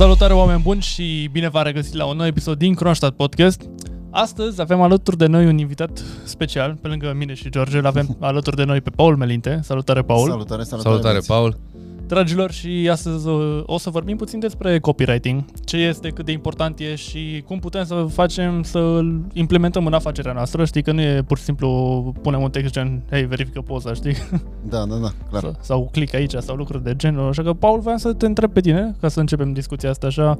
Salutare oameni buni și bine v-am regăsit la un nou episod din Kronstadt Podcast. Astăzi avem alături de noi un invitat special, pe lângă mine și George, îl avem alături de noi pe Paul Melinte. Salutare, Paul! Salutare, salutare, Salutare, băieți. Paul. Dragilor, și astăzi o, o să vorbim puțin despre copywriting, ce este, cât de important e și cum putem să facem să îl implementăm în afacerea noastră. Știi că nu e pur și simplu punem un text gen, hei, verifică poza, știi? Da, da, da, clar. Sau, sau click aici sau lucruri de genul. Așa că, Paul, voiam să te întreb pe tine, ca să începem discuția asta așa.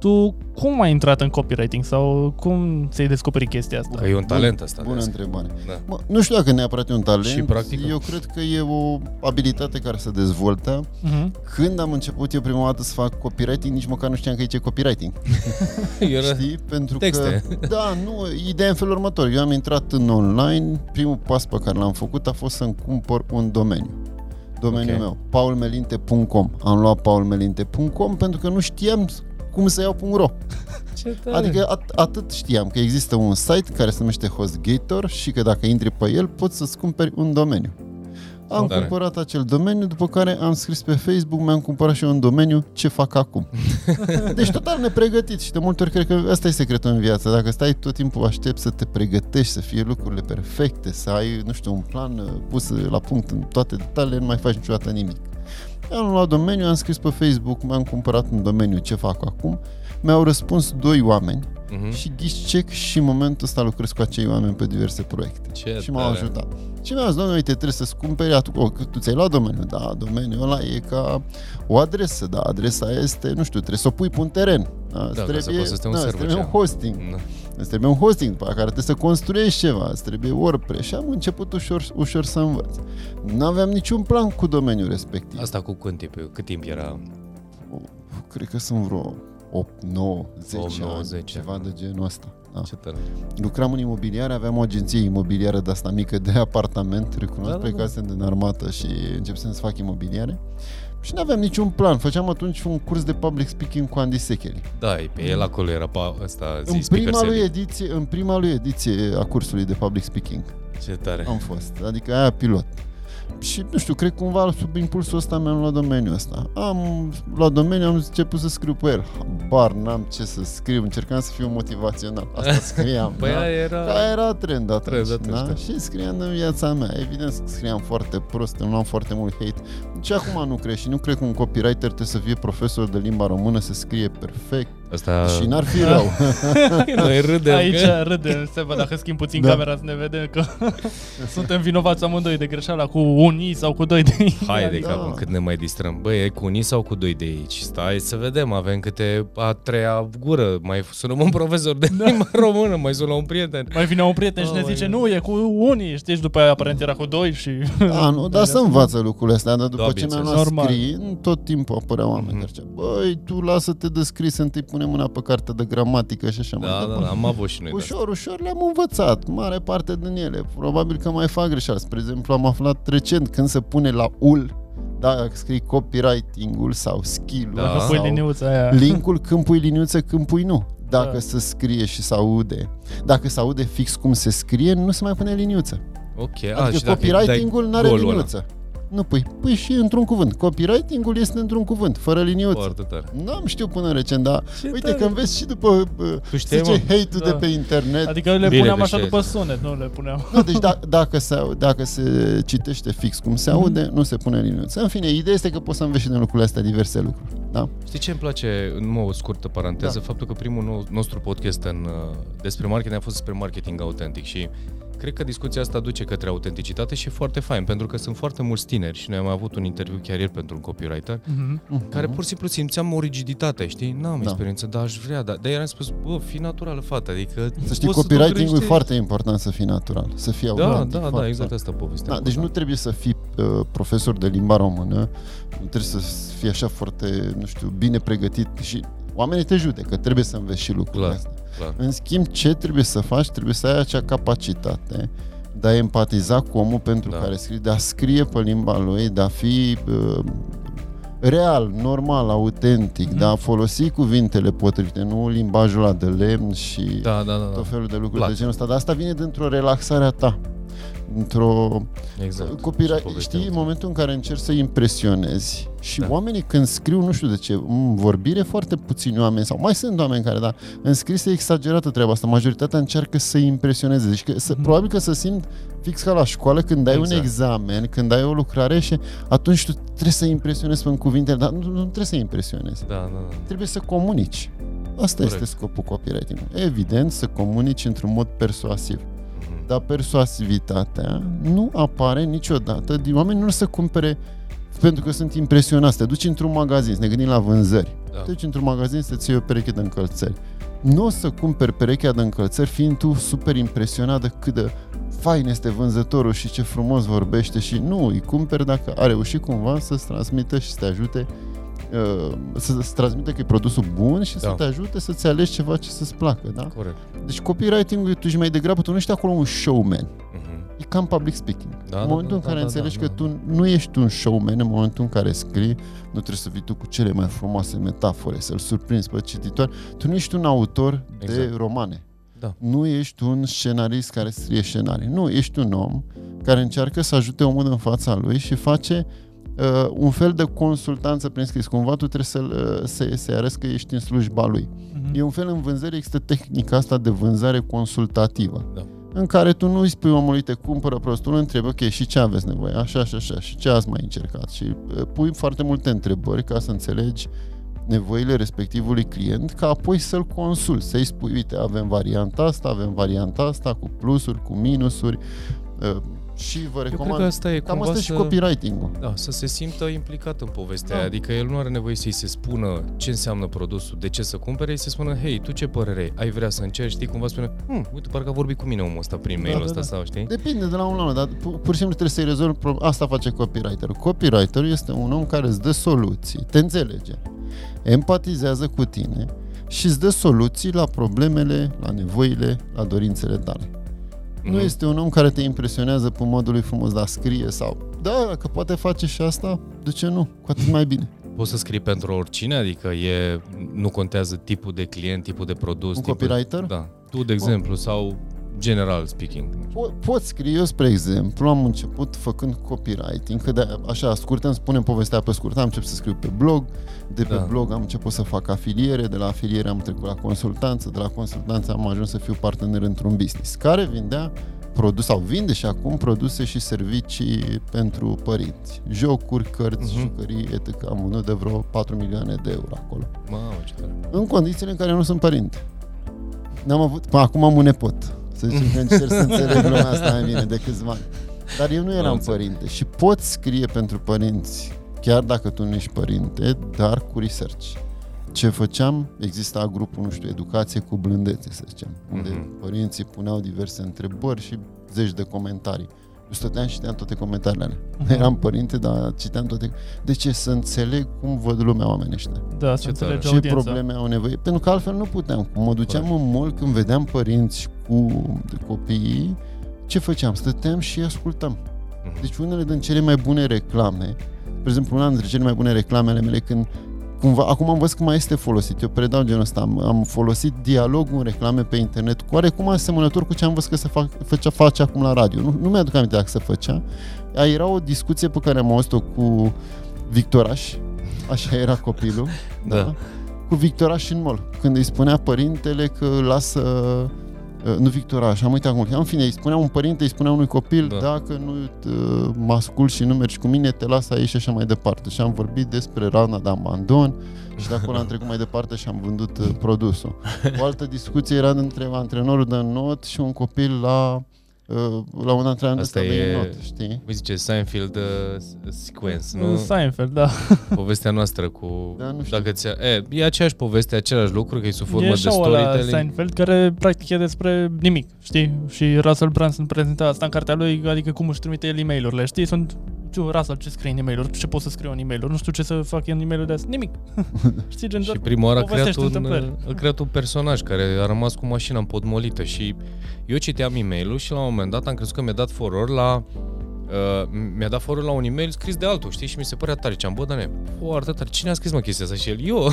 Tu cum ai intrat în copywriting sau cum ți-ai descoperit chestia asta? Că e un talent asta. Bună de întrebare. Da. Mă, nu știu dacă neapărat e un talent. Și practică. Eu cred că e o abilitate care se dezvoltă. Mhm. Când am început eu prima dată să fac copywriting, nici măcar nu știam că e ce copywriting. Era... Știi? Pentru Texte. că... Da, nu, ideea e în felul următor. Eu am intrat în online, primul pas pe care l-am făcut a fost să-mi cumpăr un domeniu. Domeniul Ok. meu, paulmelinte.com. Am luat paulmelinte.com pentru că nu știam cum să iau .ro. Ce tare. Adică at- atât știam că există un site care se numește HostGator și că dacă intri pe el poți să-ți cumperi un domeniu. Am Tare. cumpărat acel domeniu, după care am scris pe Facebook, mi-am cumpărat și eu un domeniu, ce fac acum. Deci total nepregătit și de multe ori cred că asta e secretul în viață. Dacă stai tot timpul aștept să te pregătești, să fie lucrurile perfecte, să ai, nu știu, un plan uh, pus la punct în toate detaliile, nu mai faci niciodată nimic. Am luat domeniu, am scris pe Facebook, mi-am cumpărat un domeniu, ce fac acum. Mi-au răspuns doi oameni Mhm. și ghiși check și în momentul ăsta lucrez cu acei oameni pe diverse proiecte. Ce și m-au tare. ajutat. Și mi-a zis, doamne, uite, trebuie să-ți cumperi, atu- o, că tu ți-ai luat domeniul, da, domeniul ăla e ca o adresă, da, adresa este, nu știu, trebuie să o pui pe un teren. Da, îți ca să trebuie, poți să stai un da, îți server, trebuie un ce? hosting, Da. Îți trebuie un hosting pe care trebuie să construiești ceva, îți trebuie WordPress și am început ușor, ușor să învăț. Nu aveam niciun plan cu domeniul respectiv. Asta cu cât timp, cât timp era? Cred că sunt vreo 8, 9, 10 8, 9, ani, 10, ceva de genul ăsta. Da. Ce tare. Lucram în imobiliare, aveam o agenție imobiliară de asta mică de apartament, recunosc, Da, da, da, da. plecasem din armată și începem să fac imobiliare. Și nu aveam niciun plan. Făceam atunci un curs de public speaking cu Andy Secheli. Da, e pe el acolo era pa, ăsta, zi, În speaker prima, lui Sally. ediție, în prima lui ediție a cursului de public speaking Ce tare. am fost. Adică aia pilot. Și nu știu, cred cumva sub impulsul ăsta mi-am luat domeniul ăsta. Am luat domeniul, am început să scriu pe el. Bar, n-am ce să scriu, încercam să fiu motivațional. Asta scriam. Păi da? aia era... Ca era trend atunci, Trend atunci, da? da. Și scriam în viața mea. Evident că scriam foarte prost, îmi luam foarte mult hate. Nici acum nu cred și nu cred că un copywriter trebuie să fie profesor de limba română, să scrie perfect Asta... și n-ar fi rău. Noi râdem Aici că... râde, se văd dacă schimb puțin Da. camera să ne vedem că suntem vinovați amândoi de greșeala cu unii sau cu doi de ei. Hai de Da. capul cât ne mai distrăm. Băi, e cu unii sau cu doi de aici? Stai să vedem, avem câte a treia gură. Mai sunăm un profesor de limba română, mai sună un prieten. Mai vine un prieten și ne Oh, zice, my nu, e cu unii, știți, și după aia aparent era cu doi și... Da, nu, dar să învață lucrurile astea, dar după Da, ce mi-am bineînțeles. luat Normal. scrii, tot timpul apăreau oameni Mhm. care zicea, băi, tu lasă-te de scris, întâi pune mâna pe carte de gramatică și așa mai Da, da, departe. da, am avut și noi de Ușor, ușor le-am învățat, mare parte din ele. Probabil că mai fac greșeală. Spre exemplu, am aflat recent când se pune la ul, da, dacă scrii copywriting-ul sau skill-ul Da. Dacă pui sau liniuța aia. linkul, când pui liniuță, când pui nu. Dacă Da. se scrie și se aude, dacă se aude fix cum se scrie, nu se mai pune liniuță. Ok, Adică a, și dacă îi copywriting-ul dai nu are golul ăla. Liniuță. Nu pui, pui și într-un cuvânt. Copywriting-ul este într-un cuvânt, fără liniuță. Foarte tare. Nu am știut până recent, dar Ce uite tare. că înveți și după uh, Tu știai, zice mă? hate-ul de Da. pe internet. Adică le Bine puneam că așa știi. după sunet, nu le puneam. Nu, deci da, dacă, se, dacă se citește fix cum se aude, nu se pune liniuță. În fine, ideea este că poți să înveți și din lucrurile astea diverse lucruri. Da? Știi ce îmi place, în o scurtă paranteză, Da. faptul că primul nou, nostru podcast în, uh, despre marketing a fost despre marketing autentic și cred că discuția asta duce către autenticitate și e foarte fain, pentru că sunt foarte mulți tineri și noi am avut un interviu chiar ieri pentru un copywriter, Mhm. care pur și simplu simțeam o rigiditate, știi? N-am Da. experiență, dar aș vrea, dar, dar i-am spus, bă, fi naturală, fată, adică... Să știi, poți să copywriting-ul e dovedești- foarte important să fii natural, să fii Da, autentic. da, da, foarte, exact foarte. asta povestea. Da, deci nu trebuie să fii uh, profesor de limba română, nu trebuie să fii așa foarte, nu știu, bine pregătit și oamenii te judecă, trebuie să înveți și lucrurile Clar. astea. Clar. În schimb, ce trebuie să faci? Trebuie să ai acea capacitate de a empatiza cu omul pentru Da. care scrii, de a scrie pe limba lui, de a fi uh, real, normal, autentic, Mhm. de a folosi cuvintele potrivite, nu limbajul ăla de lemn și Da, da, da. da. tot felul de lucruri Plat. de genul ăsta. Dar asta vine dintr-o relaxare a ta. Într-o Exact. copyright, Ce poveste știi, în am. momentul în care încerci să impresionezi și Da. oamenii când scriu, nu știu de ce, în vorbire foarte puțini oameni, sau mai sunt oameni care, da, în scris e exagerată treaba asta, majoritatea încearcă să impresioneze, deci că, să, Mhm. probabil că să simt fix ca la școală când ai un Exact. examen, când ai o lucrare și atunci tu trebuie să impresionezi prin cuvintele, dar nu, nu trebuie să impresionezi, Da, da, da. trebuie să comunici. Asta Corect. este scopul copywriting. Evident, să comunici într-un mod persuasiv. Mhm. Dar persuasivitatea nu apare niciodată. din- Oamenii nu o să cumpere pentru că sunt impresionați. Te duci într-un magazin, să ne gândim la vânzări. Da. Te duci într-un magazin să-ți iei o pereche de încălțări. Nu o să cumperi perechea de încălțări fiind tu super impresionat de cât de fain este vânzătorul și ce frumos vorbește și nu, îi cumperi dacă a reușit cumva să-ți transmită și să te ajute uh, să-ți transmită că e produsul bun și să Da. te ajute să-ți alegi ceva ce să-ți placă, da? Corect. Deci copywriting-ul, tu ești mai degrabă, tu nu ești acolo un showman. Mhm. E cam public speaking. Da, în da, momentul da, în care da, înțelegi da, că da. tu nu ești un showman, în momentul în care scrii, nu trebuie să vii tu cu cele mai frumoase metafore, să-l surprinzi pe cititor. Tu nu ești un autor de Exact. romane. Da. Nu ești un scenarist care scrie scenarii. Nu, ești un om care încearcă să ajute omul în fața lui și face uh, un fel de consultanță prin scris. Cumva tu trebuie să-l, uh, să, să-i arăți că ești în slujba lui. Mhm. E un fel în vânzări, există tehnica asta de vânzare consultativă. Da. În care tu nu îi spui omului, te cumpără prost, tu îl întrebi, ok, și ce aveți nevoie, așa și așa, și ce ați mai încercat. Și uh, pui foarte multe întrebări ca să înțelegi nevoile respectivului client, ca apoi să-l consulți, să-i spui, uite, avem varianta asta, avem varianta asta, cu plusuri, cu minusuri, uh, și vă Eu cred recomand... că asta e Cam cumva asta e și să... copywriting-ul. Da, să se simtă implicat în povestea Da. aia. Adică el nu are nevoie să-i se spună ce înseamnă produsul, de ce să cumpere, îi se spună, hei, tu ce părere ai? Ai vrea să încerci? Știi, cumva spune, hm, uite, parcă a vorbit cu mine omul ăsta prin Da, mail-ul da, ăsta da. sau știi? Depinde de la un la altul, dar pu- pur și simplu trebuie să-i rezolvi pro- Asta face copywriterul. Copywriterul este un om care îți dă soluții, te înțelege, empatizează cu tine și îți dă soluții la problemele, la nevoile, la dorințele tale. Nu Mhm. este un om care te impresionează pe modul lui frumos, dar scrie sau... Da, dacă poate face și asta, de ce nu? Cu atât mai bine. Poți să scrii pentru oricine? Adică e, nu contează tipul de client, tipul de produs? Un tipul... copywriter? Da. Tu, de exemplu, sau general speaking. Po- pot scrie, eu spre exemplu, am început făcând copywriting, că de, așa, scurtăm, spunem povestea pe scurt, am început să scriu pe blog, de pe Da. blog am început să fac afiliere, de la afiliere am trecut la consultanță, de la consultanță am ajuns să fiu partener într-un business, care vindea produs sau vinde și acum produse și servicii pentru părinți. Jocuri, cărți, Mhm. jucării, etc. Am vândut de vreo 4 milioane de euro acolo. Mamă, ce tare. În condițiile în care eu nu sunt părinte. N-am avut, până acum am un nepot. Să zicem că încerc să înțeleg lumea asta mai bine de câțiva ani. Dar eu nu eram înțeleg. părinte și pot scrie pentru părinți, chiar dacă tu nu ești părinte, dar cu research. Ce făceam? Exista grupul, nu știu, educație cu blândețe, să zicem, unde Mhm. părinții puneau diverse întrebări și zeci de comentarii. Eu stăteam și citeam toate comentariile alea. Nu eram părinte, dar citeam toate. De ce? Să înțeleg cum văd lumea oamenii ăștia Da, să Ce înțelegi tare. ce audiența. probleme au nevoie. Pentru că altfel nu puteam. Mă duceam Corect. în mall când vedeam părinți cu copiii, ce făceam? Stăteam și ascultam. Mhm. Deci unele din cele mai bune reclame, de exemplu, una dintre cele mai bune reclame ale mele când cumva, acum am văzut că mai este folosit, eu predau genul ăsta, am, am folosit dialogul în reclame pe internet, cu oarecum asemănător cu ce am văzut că se fac, făcea, face acum la radio. Nu, nu mi-aduc aminte dacă se făcea. Aia era o discuție pe care am auzit-o cu Victoraș, așa era copilul, Da. cu Victoraș în mall, când îi spunea părintele că lasă uh, nu Victoraș, am uitat cum îl cheamă. În fine, îi spunea un părinte, îi spunea unui copil, Da. da. dacă nu uh, mă ascult și nu mergi cu mine, te las aici și așa mai departe. Și am vorbit despre rana de abandon și de acolo am trecut mai departe și am vândut uh, produsul. O altă discuție era între antrenorul de not și un copil la uh, la un antrenament Asta ăsta de e- not, știi? Cum zice, Seinfeld uh, sequence, Nu? nu? Seinfeld, da. Povestea noastră cu... Da, nu știu. Dacă ți e, e aceeași poveste, același lucru, că e sub formă e de show la storytelling. Seinfeld care practic e despre nimic, știi? Și Russell Brunson prezenta asta în cartea lui, adică cum își trimite el e mail știi? Sunt știu, Russell, ce scrie în e mail ce pot să scriu în e mail nu știu ce să fac în e mail de azi, nimic. știi, gen doar Și prima oară a creat, povestești un, întâmplări. a creat un personaj care a rămas cu mașina împodmolită și eu citeam e mail și la un moment dat am crezut că mi-a dat foror la Uh, mi-a dat forul la un e-mail scris de altul, știi? Și mi se părea tare. Ce am bă, Dane, foarte tare. Cine a scris mă chestia asta? Și el, eu.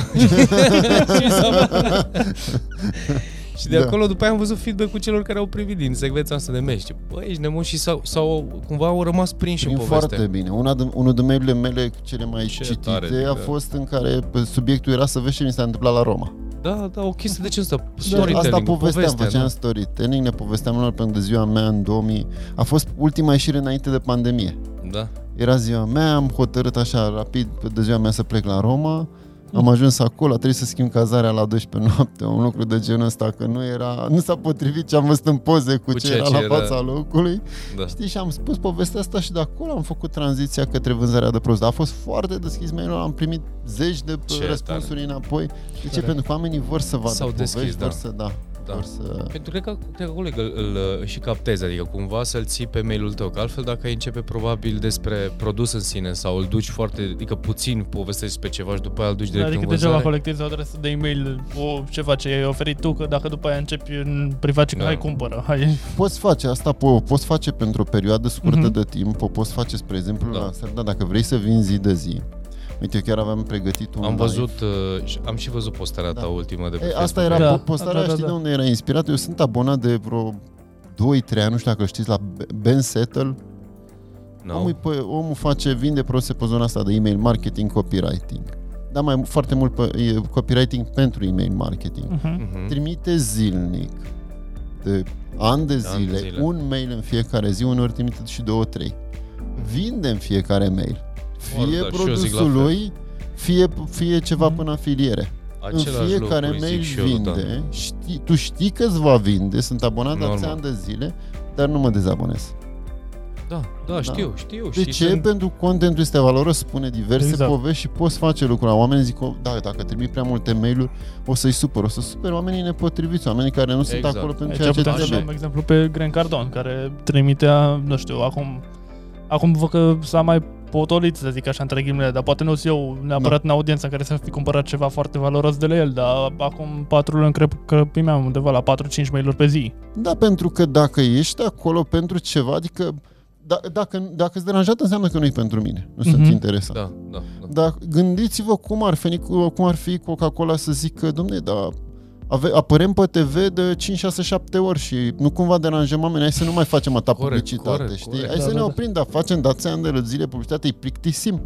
Și mi s-a părut- Și de Da. acolo după aia am văzut feedback-ul celor care au privit din secvența asta de mail. Și, Bă, ești nebun și sau, sau cumva au rămas prinși în Prin poveste. foarte bine. Una din, unul din mail mele cele mai Ce citite tare, a adică- fost în care pe, subiectul era să vezi ce mi s-a întâmplat la Roma. Da, da, o chestie de ce ăsta? Da, Storytelling, asta povesteam, povestea, făceam da. storytelling, ne povesteam lor pentru de ziua mea în 2000. A fost ultima ieșire înainte de pandemie. da. Era ziua mea, am hotărât așa rapid pe de ziua mea să plec la Roma. Am ajuns acolo, a trebuit să schimb cazarea la 12 noapte, un lucru de genul ăsta, că nu era, nu s-a potrivit ce am văzut în poze cu, Cu ce ceea era ce la era. fața locului. da. Știi, și am spus povestea asta și de acolo am făcut tranziția către vânzarea de produse. A fost foarte deschis mail am primit zeci de Ce răspunsuri înapoi. De ce? Tare. Pentru că oamenii vor să vadă S-au povești, deschis, vor da. să, da, Da. vor să... Pentru că, cred că coleg îl, îl, îl și captezi, adică cumva să-l ții pe mail-ul tău, că altfel dacă ai începe probabil despre produs în sine sau îl duci foarte, adică puțin povestești despre ceva și după aia îl duci direct Adică în degeaba vânzare. colectezi o adresă de e-mail, o ceva ce ai oferit tu, că dacă după aia începi în privat și că Da. hai cumpără, hai. Poți face asta, po- o poți face pentru o perioadă scurtă Mhm. de timp, o poți face, spre exemplu, Da. la da, dacă vrei să vinzi zi de zi. Uite, eu chiar aveam pregătit un Am live. văzut, uh, și- am și văzut postarea ta Da. ultimă de pe E, Facebook. asta era Da, da, postarea, da, da, știi da. de unde era inspirat? Eu sunt abonat de vreo 2-3 ani, nu știu dacă îl știți, la Ben Settle. no? Omul, pe, omul face, vinde produse pe zona asta de email marketing, copywriting. Dar mai foarte mult pe, e, copywriting pentru email marketing. Uh-huh. Mhm. Trimite zilnic, de ani de Ani de zile, zile. un mail în fiecare zi, uneori trimite și două, trei. Vinde în fiecare mail. Foarte, Fie da, și eu zic la produsul fel. lui, fie, fie ceva Mhm. până afiliere. Același în fiecare lucru, mail zic și eu, vinde, știi, tu știi că îți va vinde, sunt abonat de Normal. atâția ani de zile, dar nu mă dezabonez. Da, da, da, știu, știu. De și ce? sunt- Pentru că contentul este valoros, spune diverse Exact. povești și poți face lucruri. Oamenii zic, "Oh, da, dacă trimit prea multe mail-uri, o să-i supăr, o să superi oamenii nepotriviți, oamenii care nu sunt Exact. acolo pentru Aici ceea ce putem să trebuie. dăm exemplu pe Grant Cardone, care trimitea, nu știu, acum, acum văd că s-a mai potolit, să zic așa, între ghilimele, dar poate nu sunt eu neapărat în audiența în care să fi cumpărat ceva foarte valoros de la el, dar acum patru luni cred că primeam undeva la 4-5 mail-uri pe zi. Da, pentru că dacă ești acolo pentru ceva, adică da, dacă, dacă îți deranjat, înseamnă că nu e pentru mine. Nu sunt Mhm. interesat. Da, da, da. Dar gândiți-vă cum ar fi, cum ar fi Coca-Cola să zică, domne, da, ave, apărem pe TV de 5, 6, 7 ori și nu cumva deranjăm oamenii, hai să nu mai facem atâta Corect, publicitate, corect, știi? corect. Hai Da, să da, ne da. oprim, dar facem dați ani de zile publicitate, îi plictisim.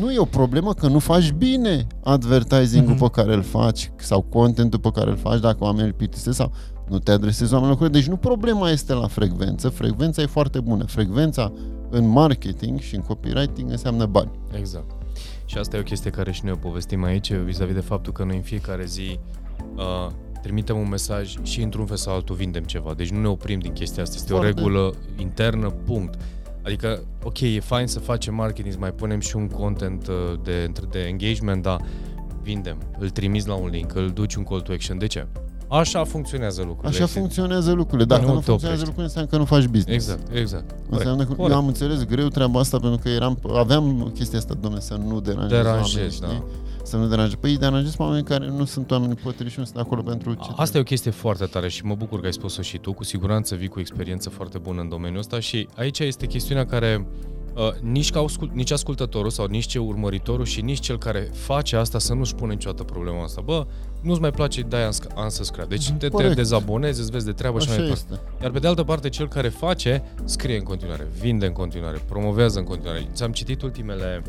Nu e o problemă că nu faci bine advertising-ul Mhm. pe care îl faci sau contentul pe care îl faci dacă oamenii îl plictisesc sau nu te adresezi oamenilor. corect. Deci nu problema este la frecvență, frecvența e foarte bună. Frecvența în marketing și în copywriting înseamnă bani. Exact. Și asta e o chestie care și noi o povestim aici, vis-a-vis de faptul că noi în fiecare zi uh, trimitem un mesaj și într-un fel sau altul vindem ceva. Deci nu ne oprim din chestia asta. Este Foarte. o regulă internă, punct. Adică, ok, e fain să facem marketing, să mai punem și un content uh, de, de engagement, dar vindem, îl trimiți la un link, îl duci un call to action. De ce? Așa funcționează lucrurile. Așa Este- funcționează lucrurile. Dacă Nu nu, te funcționează oprești. lucrurile, înseamnă că nu faci business. Exact, exact. Înseamnă că Corect. eu am înțeles greu treaba asta pentru că eram, aveam chestia asta, domnule, să nu deranjez, Deranjezi, oamenii, da. știi? Să nu deranjez. Păi îi deranjez pe oameni care nu sunt oameni potriviți și nu sunt acolo pentru ce Asta e o chestie foarte tare și mă bucur că ai spus-o și tu. Cu siguranță vii cu experiență foarte bună în domeniul ăsta și aici este chestiunea care uh, nici, ca ascult, nici ascultătorul sau nici ce urmăritorul și nici cel care face asta să nu-și pune niciodată problema asta. Bă, nu-ți mai place, dai unsubscribe. Deci te, te Corect. dezabonezi, îți vezi de treabă și Așa mai este. Iar pe de altă parte, cel care face, scrie în continuare, vinde în continuare, promovează în continuare. Ți-am citit ultimele...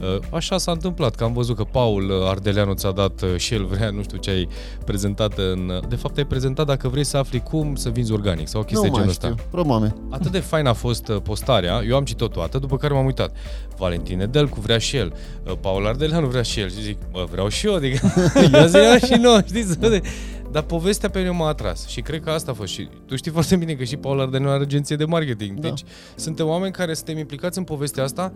uh, Așa s-a întâmplat, că am văzut că Paul uh, Ardeleanu ți-a dat uh, și el vrea, nu știu ce ai prezentat în... uh, De fapt, ai prezentat dacă vrei să afli cum să vinzi organic sau o Nu chestie genul mai ăsta. știu. Probabil. Atât de fain a fost uh, postarea, eu am citit-o toată, după care m-am uitat. Valentin Edelcu vrea și el, uh, Paul Ardeleanu vrea și el și zic, bă, vreau și eu, adică ia zi ia și noi, știi, să vede. Dar povestea pe mine m-a atras și cred că asta a fost și tu știi foarte bine că și Paul Ardeleanu are agenție de marketing. Da. Deci suntem oameni care suntem implicați în povestea asta,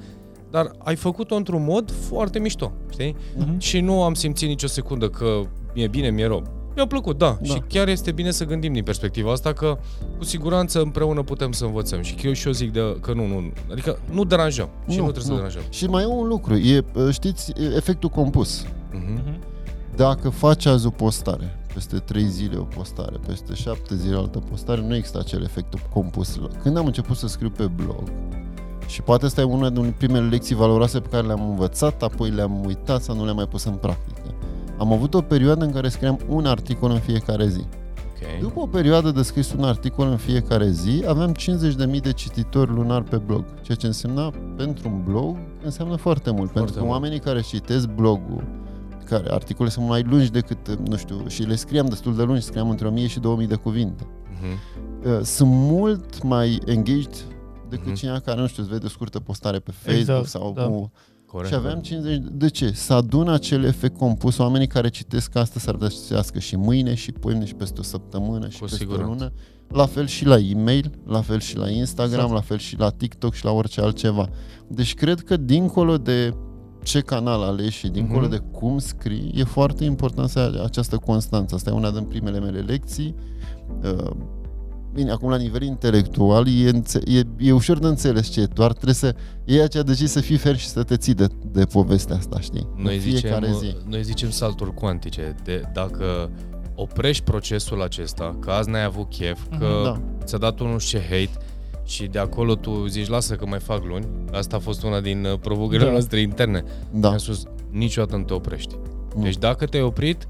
dar ai făcut-o într-un mod foarte mișto, știi? Mhm. Și nu am simțit nicio secundă că mi-e bine, mi-e rău. Mi-a plăcut, da. Da. Și chiar este bine să gândim din perspectiva asta că cu siguranță împreună putem să învățăm. Și că eu și eu zic de, că nu, nu, adică nu deranjăm. Și nu, trebuie să deranjăm. Și mai e un lucru, e, știți, e efectul compus. Mhm. Mhm. Dacă faci azi o postare, peste 3 zile o postare, peste 7 zile altă postare, nu există acel efect compus. Când am început să scriu pe blog, și poate asta e una din primele lecții valoroase pe care le-am învățat, apoi le-am uitat sau nu le-am mai pus în practică. Am avut o perioadă în care scriam un articol în fiecare zi. Ok. Ok. După o perioadă de scris un articol în fiecare zi, aveam 50.000 de cititori lunar pe blog, ceea ce însemna pentru un blog înseamnă foarte mult, Foarte pentru că mult. oamenii care citesc blogul, care articole sunt mai lungi decât, nu știu, și le scriam destul de lungi, scriam între 1000 și 2000 de cuvinte. Mhm. Uh, Sunt mult mai engaged decât Mhm. cineva care, nu știu, îți vede o scurtă postare pe Facebook Exact, sau da. cu Corect. și aveam 50... De ce? Să adună acel efect compus. Oamenii care citesc asta s-ar putea să citească și mâine, și pâine, și peste o săptămână, și Cu peste siguranță. o lună. La fel și la e-mail, la fel și la Instagram, Exact. la fel și la TikTok și la orice altceva. Deci cred că dincolo de ce canal alegi și dincolo Mhm. de cum scrii, e foarte important să ai această constanță. Asta e una din primele mele lecții. Uh, Bine, acum la nivel intelectual e, înțe- e, e ușor de înțeles ce e, doar trebuie să iei acea decizie să fii ferm și să te ții de, de povestea asta, știi? Noi În zicem, fiecare zi. noi zicem salturi cuantice. De, dacă oprești procesul acesta, că azi n-ai avut chef, că Mhm, Da. ți-a dat unul ce hate și de acolo tu zici, lasă că mai fac luni. Asta a fost una din uh, provocările Da. noastre interne. Da. Am spus, niciodată nu te oprești. Nu. Deci dacă te-ai oprit,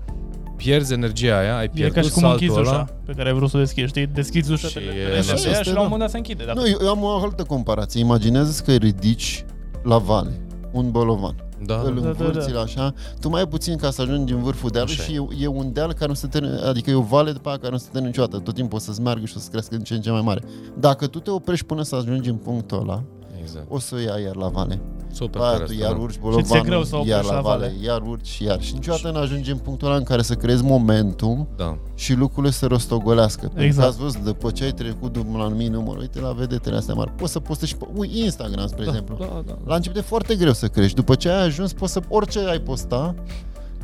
pierzi energia aia, ai E pierdut ca și cum saltul închizi ăla. ușa pe care ai vrut să o deschizi, știi? Deschizi ușa, Și te e te nasol. și la Da. un moment dat se închide. Dacă Nu, eu, eu am o altă comparație. Imaginează că ridici la vale un bolovan. Da, Îl da, da. învârți așa, tu mai ai puțin ca să ajungi în vârful dealului Așa și e, e, un deal care nu se termină, adică e o vale după aia care nu se termină niciodată. Tot timpul o să-ți meargă și o să crească din ce în ce mai mare. Dacă tu te oprești până să ajungi în punctul ăla, exact. o să o iei iar la vale. Super Aia tare tu asta, iar da. urci ți-e bolovanul, greu să iar oprești la la vale, vale. iar urci și iar. Și niciodată nu ajungi în punctul ăla în care să creezi momentum Da. și lucrurile să rostogolească. Pentru că Exact. ați văzut, după ce ai trecut de la anumit număr, uite la vedetele astea mari, poți să postezi și pe ui, Instagram, spre exemplu. Da, da. La început e foarte greu să crești. După ce ai ajuns, poți să orice ai posta,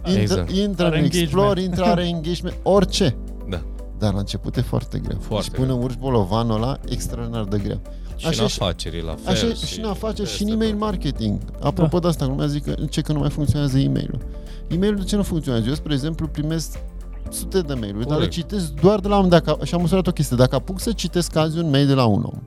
intră, Exact. intră în Are engagement. Explore, intră, are engagement, orice. Da. Dar la început e foarte greu. Foarte și până greu. urci bolovanul ăla, extraordinar de greu. Și Așa în și- afacerii la fel. Așa și în afaceri și în peste e-mail tot. marketing. Apropo de asta, lumea zic că, ce că nu mai funcționează e-mailul. E-mailul de ce nu funcționează? Eu, spre exemplu, primesc sute de mail-uri, dar le Corect. citesc doar de la un dacă, și am măsurat o chestie. Dacă apuc să citesc azi un mail de la un om,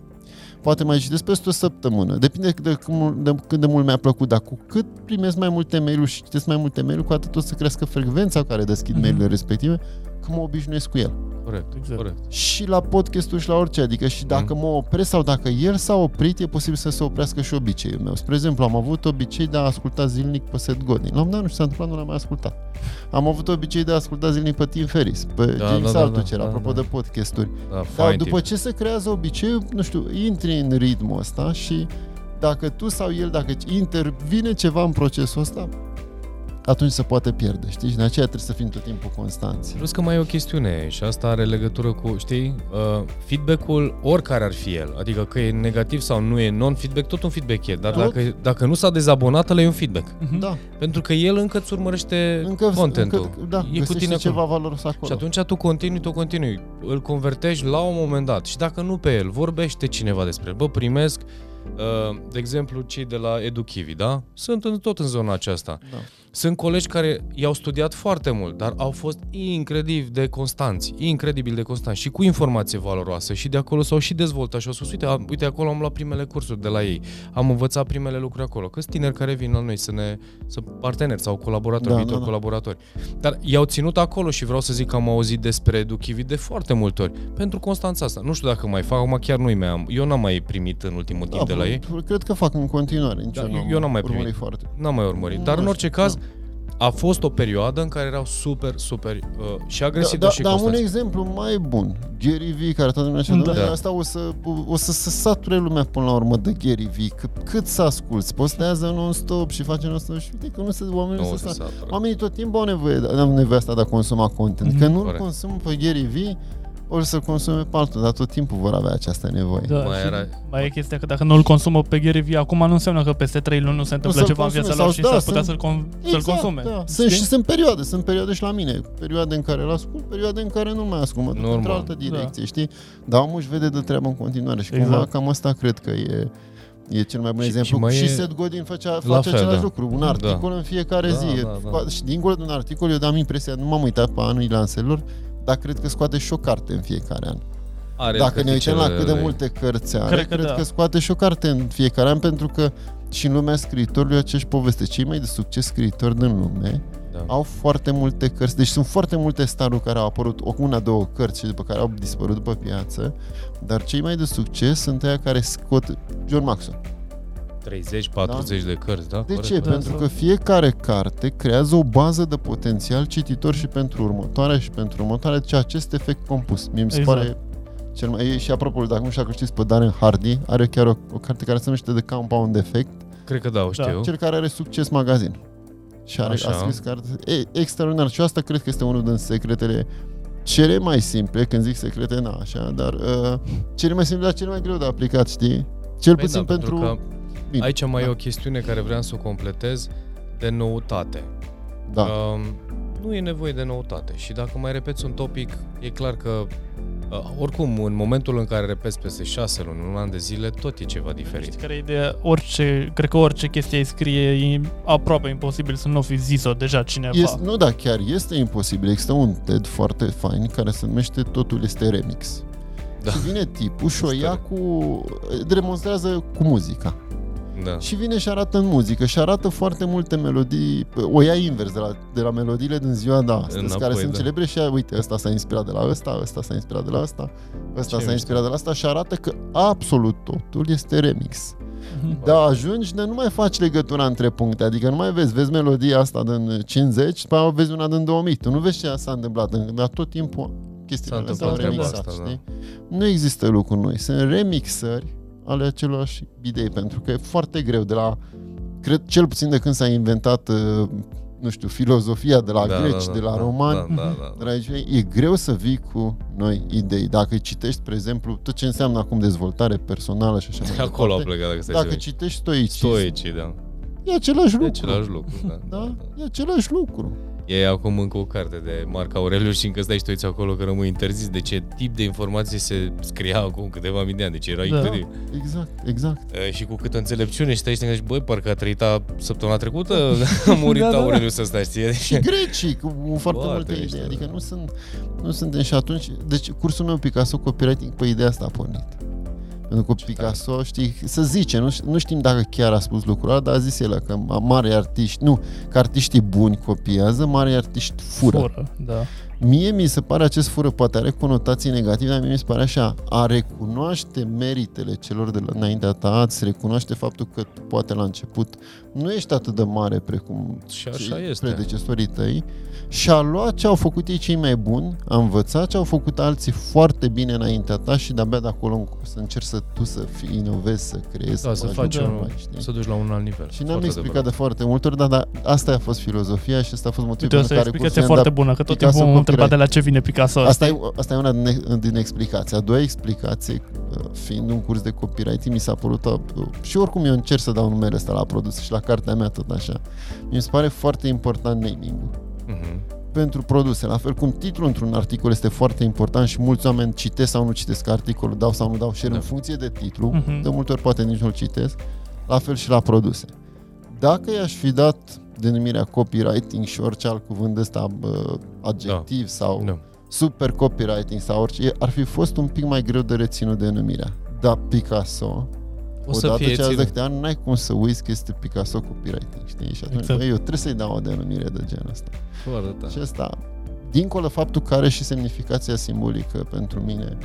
poate mai citesc peste o săptămână, depinde de, cum, de cât de mult mi-a plăcut, dar cu cât primesc mai multe mail-uri și citesc mai multe mail-uri, cu atât o să crească frecvența cu care deschid Mhm. mail-urile respective, că mă obișnuiesc cu el Corect, Exact. corect. și la podcasturi și la orice, adică și dacă mă opresc sau dacă el s-a oprit, e posibil să se oprească și obiceiul meu. Spre exemplu, am avut obicei de a asculta zilnic pe Seth Godin. La un moment dat nu știu ce s-a întâmplat, nu l-am mai ascultat. Am avut obicei de a asculta zilnic pe Tim Ferris, pe Da, James da, da, Altucher, da, apropo da. de podcasturi. Da, Dar fain după tip. ce se creează obiceiul, nu știu, intri în ritmul ăsta și dacă tu sau el, dacă intervine ceva în procesul ăsta, atunci se poate pierde, știi? Și de aceea trebuie să fim tot timpul constanți. Plus că mai e o chestiune și asta are legătură cu, știi, uh, feedback-ul oricare ar fi el, adică că e negativ sau nu e non-feedback, tot un feedback e, dar Tot. dacă, dacă nu s-a dezabonat, ăla e un feedback. Mhm. Da, Pentru că el încă îți urmărește încă, contentul. încă da, e cu găsește tine ceva acolo. valoros acolo. Și atunci tu continui, tu continui, îl convertești la un moment dat și dacă nu pe el, vorbește cineva despre el. Bă, primesc, uh, de exemplu, cei de la EduKivi, da? Sunt în, tot în zona aceasta. Da. Sunt colegi care i-au studiat foarte mult, dar au fost incredibil de constanți, incredibil de constanți și cu informație valoroasă și de acolo s-au și dezvoltat și au spus, uite, a, uite acolo am luat primele cursuri de la ei, am învățat primele lucruri acolo, că sunt tineri care vin la noi să ne, să parteneri sau colaboratori, Da, viitori da, da. colaboratori. Dar i-au ținut acolo și vreau să zic că am auzit despre Educhivi de foarte multe ori, pentru constanța asta. Nu știu dacă mai fac, acum chiar nu-i mai am, eu n-am mai primit în ultimul timp de la ei. Cred că fac în continuare. Nici Da, eu, eu n-am mai urmărit primit. foarte. N-am mai urmărit. Nu Dar în știu, orice caz, da. A fost o perioadă în care erau super, super uh, și agresivi, da, dar și da, dar un constanți. exemplu mai bun. Gary Vee, care toată lumea zice, Da. da. Da. asta o să, o să se sature lumea până la urmă de Gary Vee. Cât, cât să asculți? Postează non-stop și face non-stop și uite că nu se, oamenii Nu nu o se să satură. satură. Oamenii tot timpul au nevoie, au nevoie asta de a consuma content. Mhm. Că nu-l Corect. consumă pe Gary Vee, ori să consume pe altul, dar tot timpul vor avea această nevoie. Da, Mai și era- mai e chestia că dacă nu îl consumă pe Gary Vee, acum nu înseamnă că peste 3 luni nu se întâmplă să-l ceva în consume viața sau- lor și da, s-ar putea sunt- să-l, con- să-l consume. Da. Sunt, Știi? și sunt perioade, sunt perioade și la mine. Perioade în care îl ascult, perioade în care nu mai ascult, mă duc Normal. într-o altă direcție, știi? Dar omul își vede de treabă în continuare și Exact. cumva cam asta cred că e E cel mai bun Și- exemplu. și mai Și, e- Seth Godin făcea, La face fel, același da. lucru. Un Da. articol în fiecare Da, zi. da, da. Și dincolo de un articol, eu am impresia, nu m-am uitat pe anul lanselor, dar cred că scoate și o carte în fiecare an. Are Dacă ne uităm la cât de cărticele multe cărți are, Cred cred că că, cred da. că scoate și o carte în fiecare an, pentru că și în lumea scriitorului acești poveste. Cei mai de succes scriitori din lume Da. au foarte multe cărți, deci sunt foarte multe staruri care au apărut, o una, două cărți și după care au dispărut după piață, dar cei mai de succes sunt aia care scot John Maxwell. 30-40 de cărți, da? De Corect, ce? da. Pentru că fiecare carte creează o bază de potențial cititor și pentru următoarea și pentru următoarea, deci acest efect compus. Mie mi se Exact. pare cel mai... e- Și apropo, dacă nu știu dacă știți pe Darren Hardy, are chiar o, o carte care se numește The Compound Effect, Cred că da, o știu. cel care are succes magazin. Și are, Așa. a scris carte e, extraordinar. Și asta cred că este unul din secretele cele mai simple, când zic secrete, na, așa, dar uh, cele mai simple, dar cele mai greu de aplicat, știi? Cel Păi puțin da, pentru pentru... că Bine, Aici mai da. e o chestiune care vreau să o completez de noutate. Da. Um, nu e nevoie de noutate și dacă mai repeți un topic, e clar că uh, oricum, în momentul în care repeți peste șase luni, un an de zile, tot e ceva diferit. Știi care e ideea? Orice, cred că orice chestie ai scrie e aproape imposibil să nu fi zis-o deja cineva. Este, nu, da, chiar este imposibil. Există un TED foarte fain care se numește Totul este remix. Da. Și vine tipul și o Asta ia e. cu... demonstrează cu muzica. Da. Și vine și arată în muzică și arată foarte multe melodii, o ia invers de la, de la melodiile din ziua de astăzi, Înapoi, care sunt da. celebre și ia, uite, ăsta s-a inspirat de la ăsta, ăsta s-a inspirat de la ăsta, ăsta Ce s-a inspirat de la ăsta și arată că absolut totul este remix. Mhm. Da, ajungi de nu mai faci legătura între puncte, adică nu mai vezi, vezi melodia asta din 50, după aia vezi una din 2000, tu nu vezi ce s-a întâmplat, în- dar tot timpul chestiile S-a alea s-au întâmplat remixat, asta, da. știi? Nu există lucruri noi, sunt remixări ale acelorași idei, pentru că e foarte greu de la, cred cel puțin de când s-a inventat, uh, nu știu, filozofia de la da, greci, da, de la da, romani, Da, da, da. Dragii mei, e greu să vii cu noi idei. Dacă citești, spre exemplu, tot ce înseamnă acum dezvoltare personală și așa mai Acolo au departe, plecat dacă stai dacă să citești stoici, Stoicii, da. e același E lucru. același lucru, da. da, Da? da. E același lucru. E acum încă o carte de Marc Aurelius și încă stai și tu uiți acolo că rămâi interzis de ce tip de informații se scria acum câteva mii de ani, deci era Da. incredibil. Exact, exact. E, Și cu câtă înțelepciune și stai și te gândești, băi, parcă a trăit a, săptămâna trecută, a murit Da, da, da. Aurelius ăsta, știi? Și grecii, cu foarte Foarte multe mișto, idei. Adică da. nu sunt, nu suntem și atunci... Deci cursul meu Picasso Copywriting pe ideea asta a pornit. Pentru că Picasso, știi, să zice, nu, ș- nu știm dacă chiar a spus lucrul ăla, dar a zis el că mari artiști, nu, că artiștii buni copiază, mari artiști fură. Fură, da. Mie mi se pare acest fură, poate are conotații negative, dar mie mi se pare așa, a recunoaște meritele celor de la înaintea ta, ați recunoaște faptul că tu poate la început nu ești atât de mare precum Și așa cei este. predecesorii tăi și a luat ce au făcut ei cei mai buni, a învățat ce au făcut alții foarte bine înaintea ta și de-abia de acolo încolo să încerci să tu să fii inovezi, să creezi, Da, să faci faci lucruri un, mai, știi? să duci la un alt nivel. Și n-am Foarte explicat adevărat. de foarte multe ori, dar, dar asta a fost filozofia și asta a fost motivul Uite, asta pentru e care explicație cursul foarte i-am dat bună, că tot Picasso timpul m-am întrebat de copyright. la ce vine Picasso. Asta e, asta e una din, din explicații. A doua explicație, uh, fiind un curs de copywriting, mi s-a părut... uh, Și oricum eu încerc să dau numele ăsta la produs și la cartea mea tot așa. Mi se pare foarte important naming-ul Mhm. pentru produse. La fel cum titlul într-un articol este foarte important și mulți oameni citesc sau nu citesc articolul, dau sau nu dau share Da. în funcție de titlu. Mhm. De multe ori poate nici nu-l citesc. La fel și la produse. Dacă i-aș fi dat denumirea copywriting și orice alt cuvânt ăsta uh, adjectiv sau Da. super copywriting sau orice, ar fi fost un pic mai greu de reținut denumirea. Dar Picasso, O să odată fie ce ați de ținut. câte ani, n-ai cum să uiți că este Picasso copywriting, știi? Și atunci, Exact. băi, eu trebuie să-i dau o denumire de genul ăsta. Foarte Și tare. asta, dincolo de faptul că are și semnificația simbolică pentru mine,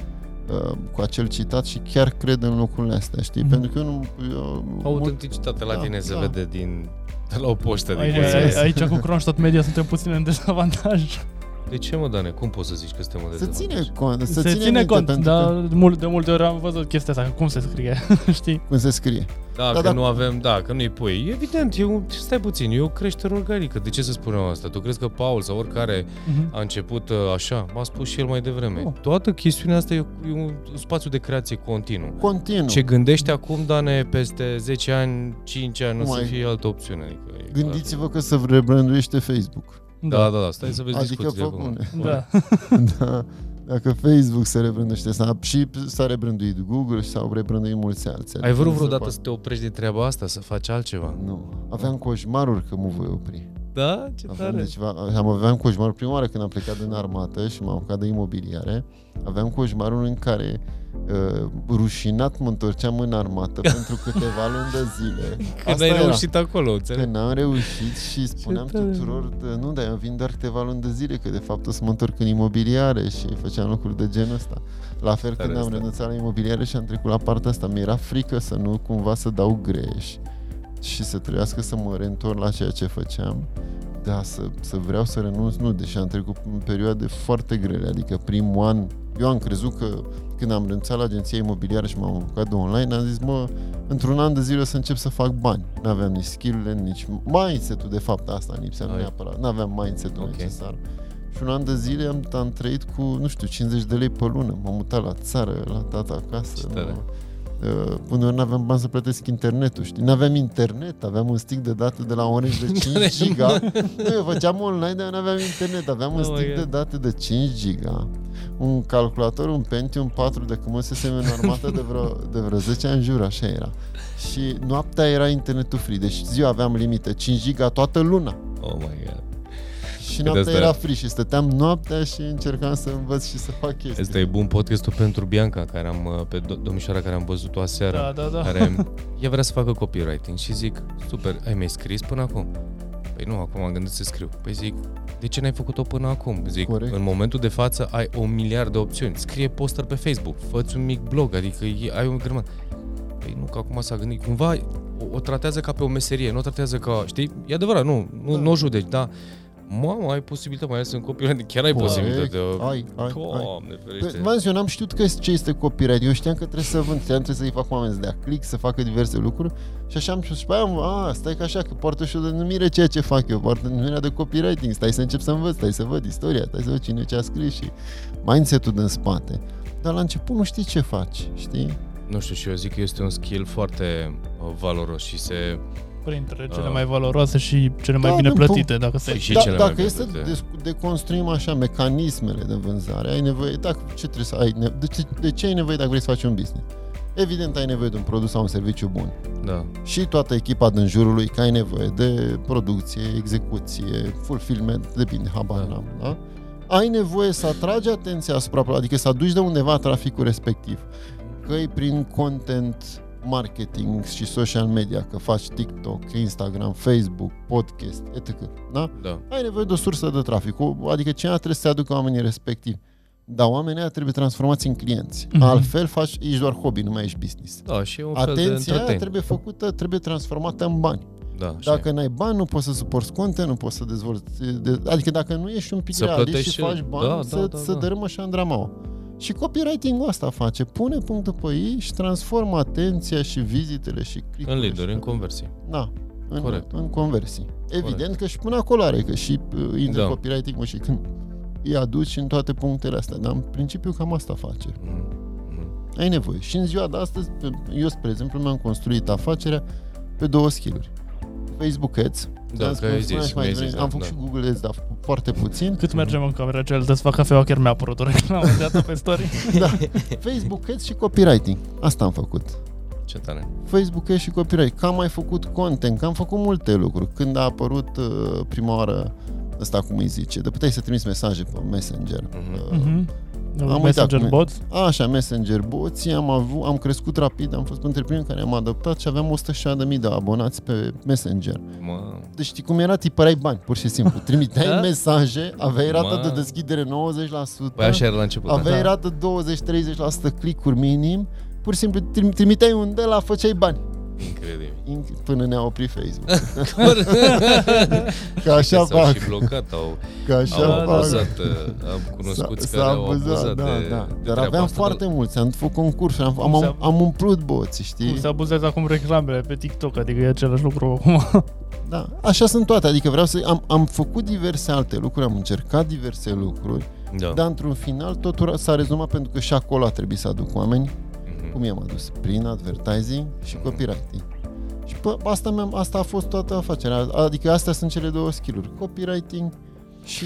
uh, cu acel citat și chiar cred în lucrurile astea, știi? Mhm. Pentru că eu nu... Eu, mult, Autenticitatea la Da, tine se da. vede din de la o poștă din Aici, București. aici cu Kronstadt Media suntem puțin în dezavantaj. De ce, mă, Dane? Cum poți să zici că suntem în să ține dezavantaj? cont, să se ține, ține minte, cont, pentru dar că, de, mult, de multe ori am văzut chestia asta, cum se scrie, știi? cum se scrie. Da, Da, că da. nu avem, da, că nu-i pui. Evident, eu, stai puțin, e o creștere organică. De ce să spunem asta? Tu crezi că Paul sau oricare Mhm. a început uh, așa? M-a spus și el mai devreme. Nu. Toată chestiunea asta e, e un spațiu de creație continuu. Continuu. Ce gândești acum, Dane, peste 10 ani, 5 ani, nu o să Mai- fie altă opțiune. Adică, e Gândiți-vă că se rebranduiește Facebook. Clar. Da, da, da, stai să vezi Adică, discuțiile fă acum. bune. Da. da. Dacă Facebook se rebranduiește, s-a, și s-a rebranduit Google și s-au rebranduit mulți alții. Ai vrut nu se vreodată poate. să te oprești de treaba asta, să faci altceva? Nu. Aveam coșmaruri că mă voi opri. Da? Ce Aveam, tare! de ceva, am, aveam coșmaruri prima oară când am plecat din armată și m-am apucat de imobiliare. Aveam coșmaruri în care uh, rușinat mă întorceam în armată pentru câteva luni de zile. Când Asta ai era. reușit acolo, înțeleg? Când n-am reușit și spuneam tare. tuturor, de, nu, dar eu vin doar câteva luni de zile, că de fapt o să mă întorc în imobiliare și făceam lucruri de genul ăsta. La fel Tare când am asta. renunțat la imobiliare și am trecut la partea asta, mi-era frică să nu cumva să dau greș și să trebuiască să mă reîntorc la ceea ce făceam. Da, să, să vreau să renunț, nu, deși am trecut în perioade foarte grele, adică primul an, eu am crezut că când am renunțat la agenția imobiliară și m-am apucat de online, am zis, mă, într-un an de zile o să încep să fac bani. N-aveam nici skill-urile, nici mindset-ul, de fapt, asta îmi lipsea, nu Ai. neapărat. N-aveam mindset-ul Ok. necesar. Și un an de zile am, am trăit cu, nu știu, 50 de lei pe lună. M-am mutat la țară, la tata acasă. Ce tare. nu? Uh, Până ori n-aveam bani să plătesc internetul, știi? N-aveam internet, aveam un stick de date de la Orange de 5 giga. nu, eu făceam online, dar eu n-aveam internet. Aveam un Oh, stick yeah. de date de 5 giga, un calculator, un Pentium 4 de când măsesem în armată de vreo, de vreo 10 ani, jur, așa era. Și noaptea era internetul free, deci ziua aveam limită 5 giga toată luna. Oh my god. Și de noaptea asta- era free și stăteam noaptea și încercam să învăț și să fac chestii. Asta e bun podcastul pentru Bianca, care am, uh, pe do- domnișoara care am văzut-o aseară. Da, da, da. care ea vrea să facă copywriting și zic, super, ai mai scris până acum? Păi nu, acum am gândit să scriu. Păi zic, de ce n-ai făcut-o până acum? Zic, Corect. în momentul de față ai o miliard de opțiuni. Scrie poster pe Facebook, fă un mic blog, adică e- ai un grămadă. Păi nu, că acum s-a gândit, cumva o, o tratează ca pe o meserie, nu o tratează ca, știi, e adevărat, nu, nu, Da. nu o judeci, dar Mamă, ai posibilitate, mai ales în copywriting, chiar ai Corect. posibilitate. Ai, ai, ai. Doamne, ferește. Păi, V-am zis, eu n-am știut că ce este copyright. Eu știam că trebuie să vând, știam că trebuie să-i fac oameni să dea click, să facă diverse lucruri. Și așa am spus, și pe aia, am, a, stai că așa, că poartă și o denumire ceea ce fac eu, poartă denumirea de copywriting, stai să încep să învăț, stai să văd istoria, stai să văd cine ce a scris și mindset-ul din spate. Dar la început nu știi ce faci, știi? Nu știu, și eu zic că este un skill foarte uh, valoros și se... Printre cele Ah. mai valoroase și cele mai Da, bine din plătite, punct- dacă se... Și da, cele mai dacă este bine de, deconstruim așa mecanismele de vânzare, ai nevoie, dacă, ce trebuie să ai, ne- de, ce, de ce ai nevoie dacă vrei să faci un business? Evident ai nevoie de un produs sau un serviciu bun. Da, și toată echipa din jurul lui, că ai nevoie de producție, execuție, fulfillment, depinde, habar Da. n-am, da? Ai nevoie să atragi atenția asupra, adică să aduci de undeva traficul respectiv. Că e prin content marketing și social media, că faci TikTok, Instagram, Facebook, podcast, etc. Da? da. Ai nevoie de o sursă de trafic, o- adică cineva trebuie să se aducă oamenii respectivi. Dar oamenii ăia trebuie transformați în clienți. Mhm. Altfel faci, ești doar hobby, nu mai ești business. Da, și e un fel de Atenția aia entertain. trebuie făcută, trebuie transformată în bani. Da, așa Dacă n-ai bani, nu poți să suporți content, nu poți să dezvolți... De, adică dacă nu ești un pic Să realist plătești și și- faci bani, da, să, da, da, să da. dărâmă și Andramaua. Și copywriting-ul asta face. Pune punctul pe ei și transformă atenția și vizitele și e. click-urile În leader, și în tot. conversii. Da. În, Corect. în conversii. Evident Corect. că și până acolo are, că și uh, intră Da. copywriting-ul și când îi aduci în toate punctele astea. Dar în principiu cam asta face. Mhm. Mhm. Ai nevoie. Și în ziua de astăzi, pe- eu, spre exemplu, mi-am construit afacerea pe două skill-uri. Facebook Ads. Da, Ți-am că ai spus- spuneam zis, și mai mi-ai devreme, zis, Am da, făcut da. și Google Ads, dar foarte puțin. Cât mergem în camera cealaltă să fac cafeaua, chiar mi-a apărut o reclamă de atât pe story. da. Facebook Ads și copywriting. Asta am făcut. Ce tare. Facebook Ads și copywriting. Că am mai făcut content, că am făcut multe lucruri. Când a apărut uh, prima oară ăsta cum îi zice, de puteai să trimiți mesaje pe Messenger. Mhm. Uh, Mhm. Uitat Messenger cum e. bots. Așa, Messenger boții, am, avut, am crescut rapid, am fost printre primii care am adaptat și aveam 106.000 de abonați pe Messenger. Mă, Deci știi cum era? Tipărai bani, pur și simplu. Trimiteai Da? mesaje, aveai rată Mă. de deschidere 90%, păi așa era la început. da. aveai rată 20-30% click-uri minim, pur și simplu trim- trimiteai un de la, făceai bani. Incredibil. In- Până ne-a oprit Facebook. Că așa S-au fac, și blocat, au, că așa au da, da. abuzat, uh, am cunoscuți care au abuzat da, de, da. de Dar treaba aveam asta, foarte mulți, am făcut concursuri, am, am, Cum se- am, am umplut boții, Cum știi? se abuzează acum reclamele pe TikTok, adică e același lucru acum. Da, așa sunt toate, adică vreau să... Am, am făcut diverse alte lucruri, am încercat diverse lucruri, Da. dar într-un final totul s-a rezumat pentru că și acolo a trebuit să aduc oameni. Mhm. Cum i-am adus? Prin advertising și copywriting. Și pă, asta, mi-am, asta a fost toată afacerea. Adică astea sunt cele două skill-uri. Copywriting și...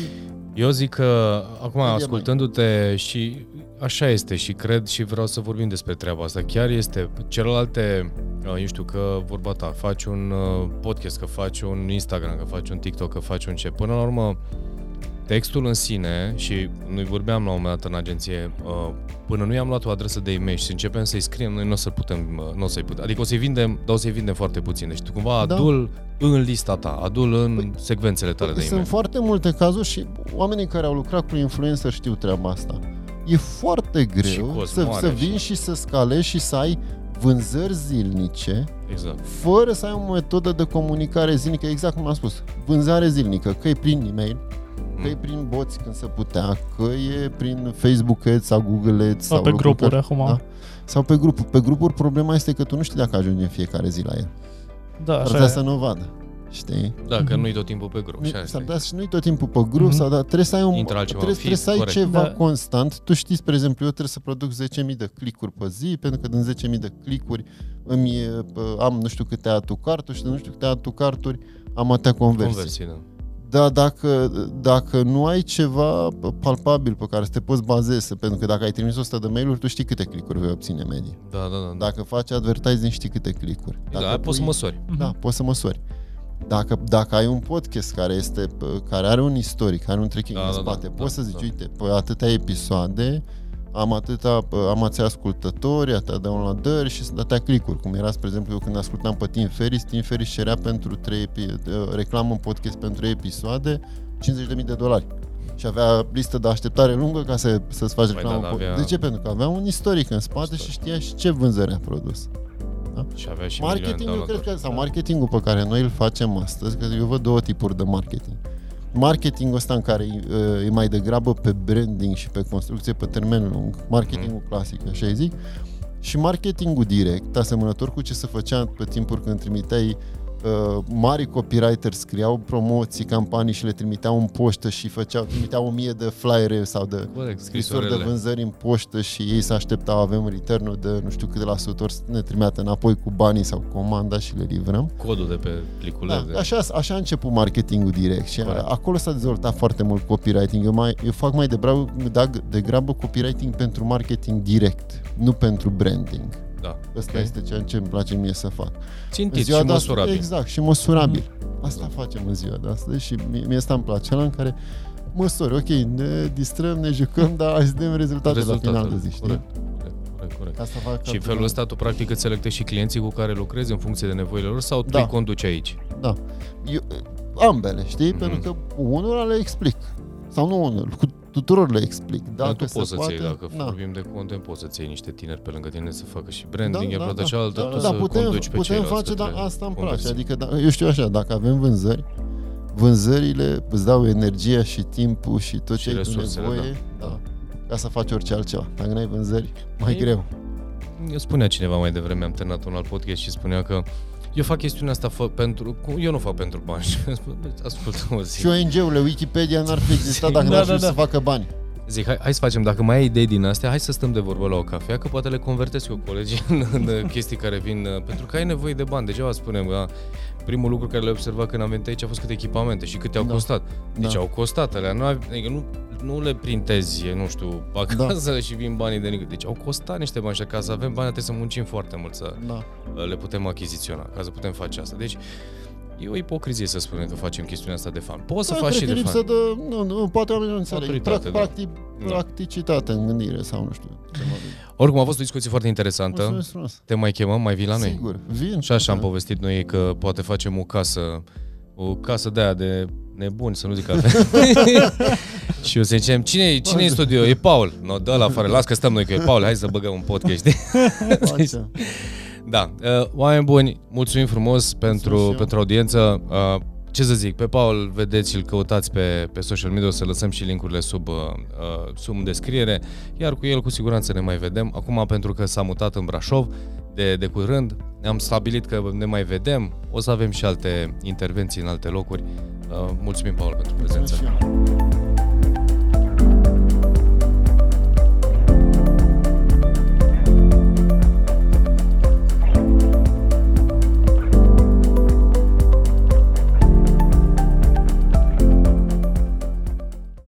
Eu zic că, acum, Media ascultându-te și așa este și cred și vreau să vorbim despre treaba asta. Chiar este celelalte, uh, eu știu că vorba ta, faci un uh, podcast, că faci un Instagram, că faci un TikTok, că faci un ce. Până la urmă, textul în sine, și noi vorbeam la un moment dat în agenție, uh, până nu i-am luat o adresă de e-mail și începem să-i scriem, noi nu o să putem, uh, nu o să-i putem, adică o să-i vindem, dar o să-i vindem foarte puțin. Deci tu cumva Da. adul în lista ta, adul în păi, secvențele tale de Sunt e-mail. foarte multe cazuri și oamenii care au lucrat cu influencer știu treaba asta. E foarte greu să, cost să mare vii și- și să scalezi și să ai vânzări zilnice Exact. fără să ai o metodă de comunicare zilnică, exact cum am spus, vânzare zilnică, că e prin e-mail, că e prin boți când se putea, că e prin Facebook Ads sau Google Ads Sau pe lucruri grupuri care- acum. Da? Sau pe grupuri. Pe grupuri problema este că tu nu știi dacă ajungi în fiecare zi la el. Da, Ar așa putea e. să nu o vadă. Știi? Da, că Mhm. nu-i tot timpul pe grup. Și asta S-ar e. putea să nu-i tot timpul pe grup, Mhm. sau, dar trebuie să ai un, Intră altceva trebuie, în trebuie feed, să ai corect. ceva Da. constant. Tu știți, spre exemplu, eu trebuie să produc 10.000 de clicuri pe zi, pentru că din 10.000 de clicuri îmi e, pă, am nu știu câte atucarturi și de nu știu câte atucarturi am atâtea conversii. Conversii, da. Da, dacă, dacă nu ai ceva palpabil pe care să te poți bazeze, pentru că dacă ai trimis 100 de mail-uri, tu știi câte clicuri vei obține medii. Da, da, da. da. Dacă faci advertising, știi câte clicuri. Dacă da, poți să pui- măsori. Mhm. da, poți să măsori. Dacă, dacă ai un podcast care este care are un istoric, are un trekking Da, în da, spate, da, poți da, să zici, da. uite, pe atâtea episoade, am atâta, am atâția ascultători, atâtea downloadări și sunt atâtea clicuri. Cum era, spre exemplu, eu când ascultam pe Tim Ferris, Tim Ferris cerea pentru 3 epi- de- reclamă în podcast pentru 3 episoade 50.000 de dolari. Și avea listă de așteptare lungă ca să, să-ți faci Păi reclamă. da, în da, podcast. avea- De ce? Pentru că avea un istoric în spate și știa și ce vânzări a produs. Și avea și milioane de Marketingul, cred download-uri. că, sau marketingul pe care noi îl facem astăzi, că eu văd două tipuri de marketing. Marketingul ăsta în care e, e mai degrabă pe branding și pe construcție pe termen lung, marketingul clasic, așa îi zic, și marketingul direct, asemănător cu ce se făcea pe timpuri când trimiteai uh, mari copywriter scriau promoții, campanii și le trimiteau în poștă și făceau, trimiteau o mie de flyere sau de Corect, scrisori de scrisorile. vânzări în poștă și ei se așteptau, avem return de nu știu cât de la sută ori să ne trimită înapoi cu banii sau comanda și le livrăm. Codul de pe pliculeț. Da, așa, așa a început marketingul direct și Corect. acolo s-a dezvoltat foarte mult copywriting. Eu, mai, eu fac mai degrabă, degrabă copywriting pentru marketing direct, nu pentru branding. Da. Ăsta Ok. este ceea ce îmi place mie să fac. Țintit și de astăzi- măsurabil. Exact, și măsurabil. Asta facem în ziua de astăzi și mie, mie asta îmi place, ăla în care măsori, ok, ne distrăm, ne jucăm, dar hai să dăm rezultate la final de zi, știi? Corect, corect, corect, corect. Asta fac Și în felul ăsta tu practic îți selectezi și clienții cu care lucrezi în funcție de nevoile lor sau tu Da. îi conduci aici? Da. Eu, ambele, știi? Mhm. Pentru că unora le explic. Sau nu unul, cu tuturor le explic. Dacă Dar tu se poți să-ți poate, iei, dacă da. vorbim de content, poți să-ți iei niște tineri pe lângă tine să facă și branding, iar pe partea cealaltă da, tu da, să putem, conduci pe putem ceilalți face, dar către asta îmi place. conversii. Adică, da, eu știu așa, dacă avem vânzări, vânzările îți dau energia și timpul și tot Și ce ai tu resursele, nevoie da. ca să faci orice altceva. Dacă n-ai vânzări, mai E- greu. Eu spunea cineva mai devreme, am terminat un alt podcast și spunea că eu fac chestiunea asta fă, pentru... cu- Eu nu fac pentru bani. Și am spus, "Bă, Ascultă-mă, zic, Și ONG-urile, Wikipedia n-ar fi existat dacă Da, n-ar da, fi da. să facă bani. zic hai, hai să facem, dacă mai ai idei din astea, hai să stăm de vorbă la o cafea, că poate le convertesc eu colegii în, în chestii care vin, uh, pentru că ai nevoie de bani. Degeaba spunem, da, primul lucru care le-ai observat când am venit aici a fost câte echipamente și câte au Da. costat. Deci Da. au costat alea, nu, adică nu, nu le printezi, nu știu, acasă și vin banii de nicăieri. Deci au costat niște bani și ca să avem bani trebuie să muncim foarte mult să Da. uh, le putem achiziționa, ca să putem face asta. Deci e o ipocrizie să spunem că facem chestiunea asta de fan. Poți să Da, faci cred și că de lipsă fan. de, nu, nu, poate oamenii nu înțeleg. Maturitate, Prac- da. Practic, Da. practicitate în gândire sau nu știu. ce mă zic. Oricum a fost o discuție foarte interesantă. Mulțumesc frumos. Te mai chemăm, mai vii la noi. Sigur, vin. Și așa am da. povestit noi că poate facem o casă, o casă de aia de nebuni, să nu zic altfel. și eu să zicem, cine, cine e în studio? E Paul. No, dă la afară, las că stăm noi cu el. Paul, hai să băgăm un podcast, știi? Facem. Da, uh, oameni buni, mulțumim frumos pentru, și eu. pentru audiență. Uh, ce să zic, pe Paul vedeți și îl căutați pe, pe social media, o să lăsăm și linkurile sub, uh, uh, sub descriere, iar cu el cu siguranță ne mai vedem. Acum pentru că s-a mutat în Brașov de, de curând, am stabilit că ne mai vedem, o să avem și alte intervenții în alte locuri. Uh, mulțumim, Paul, pentru prezență. Mulțumesc și eu.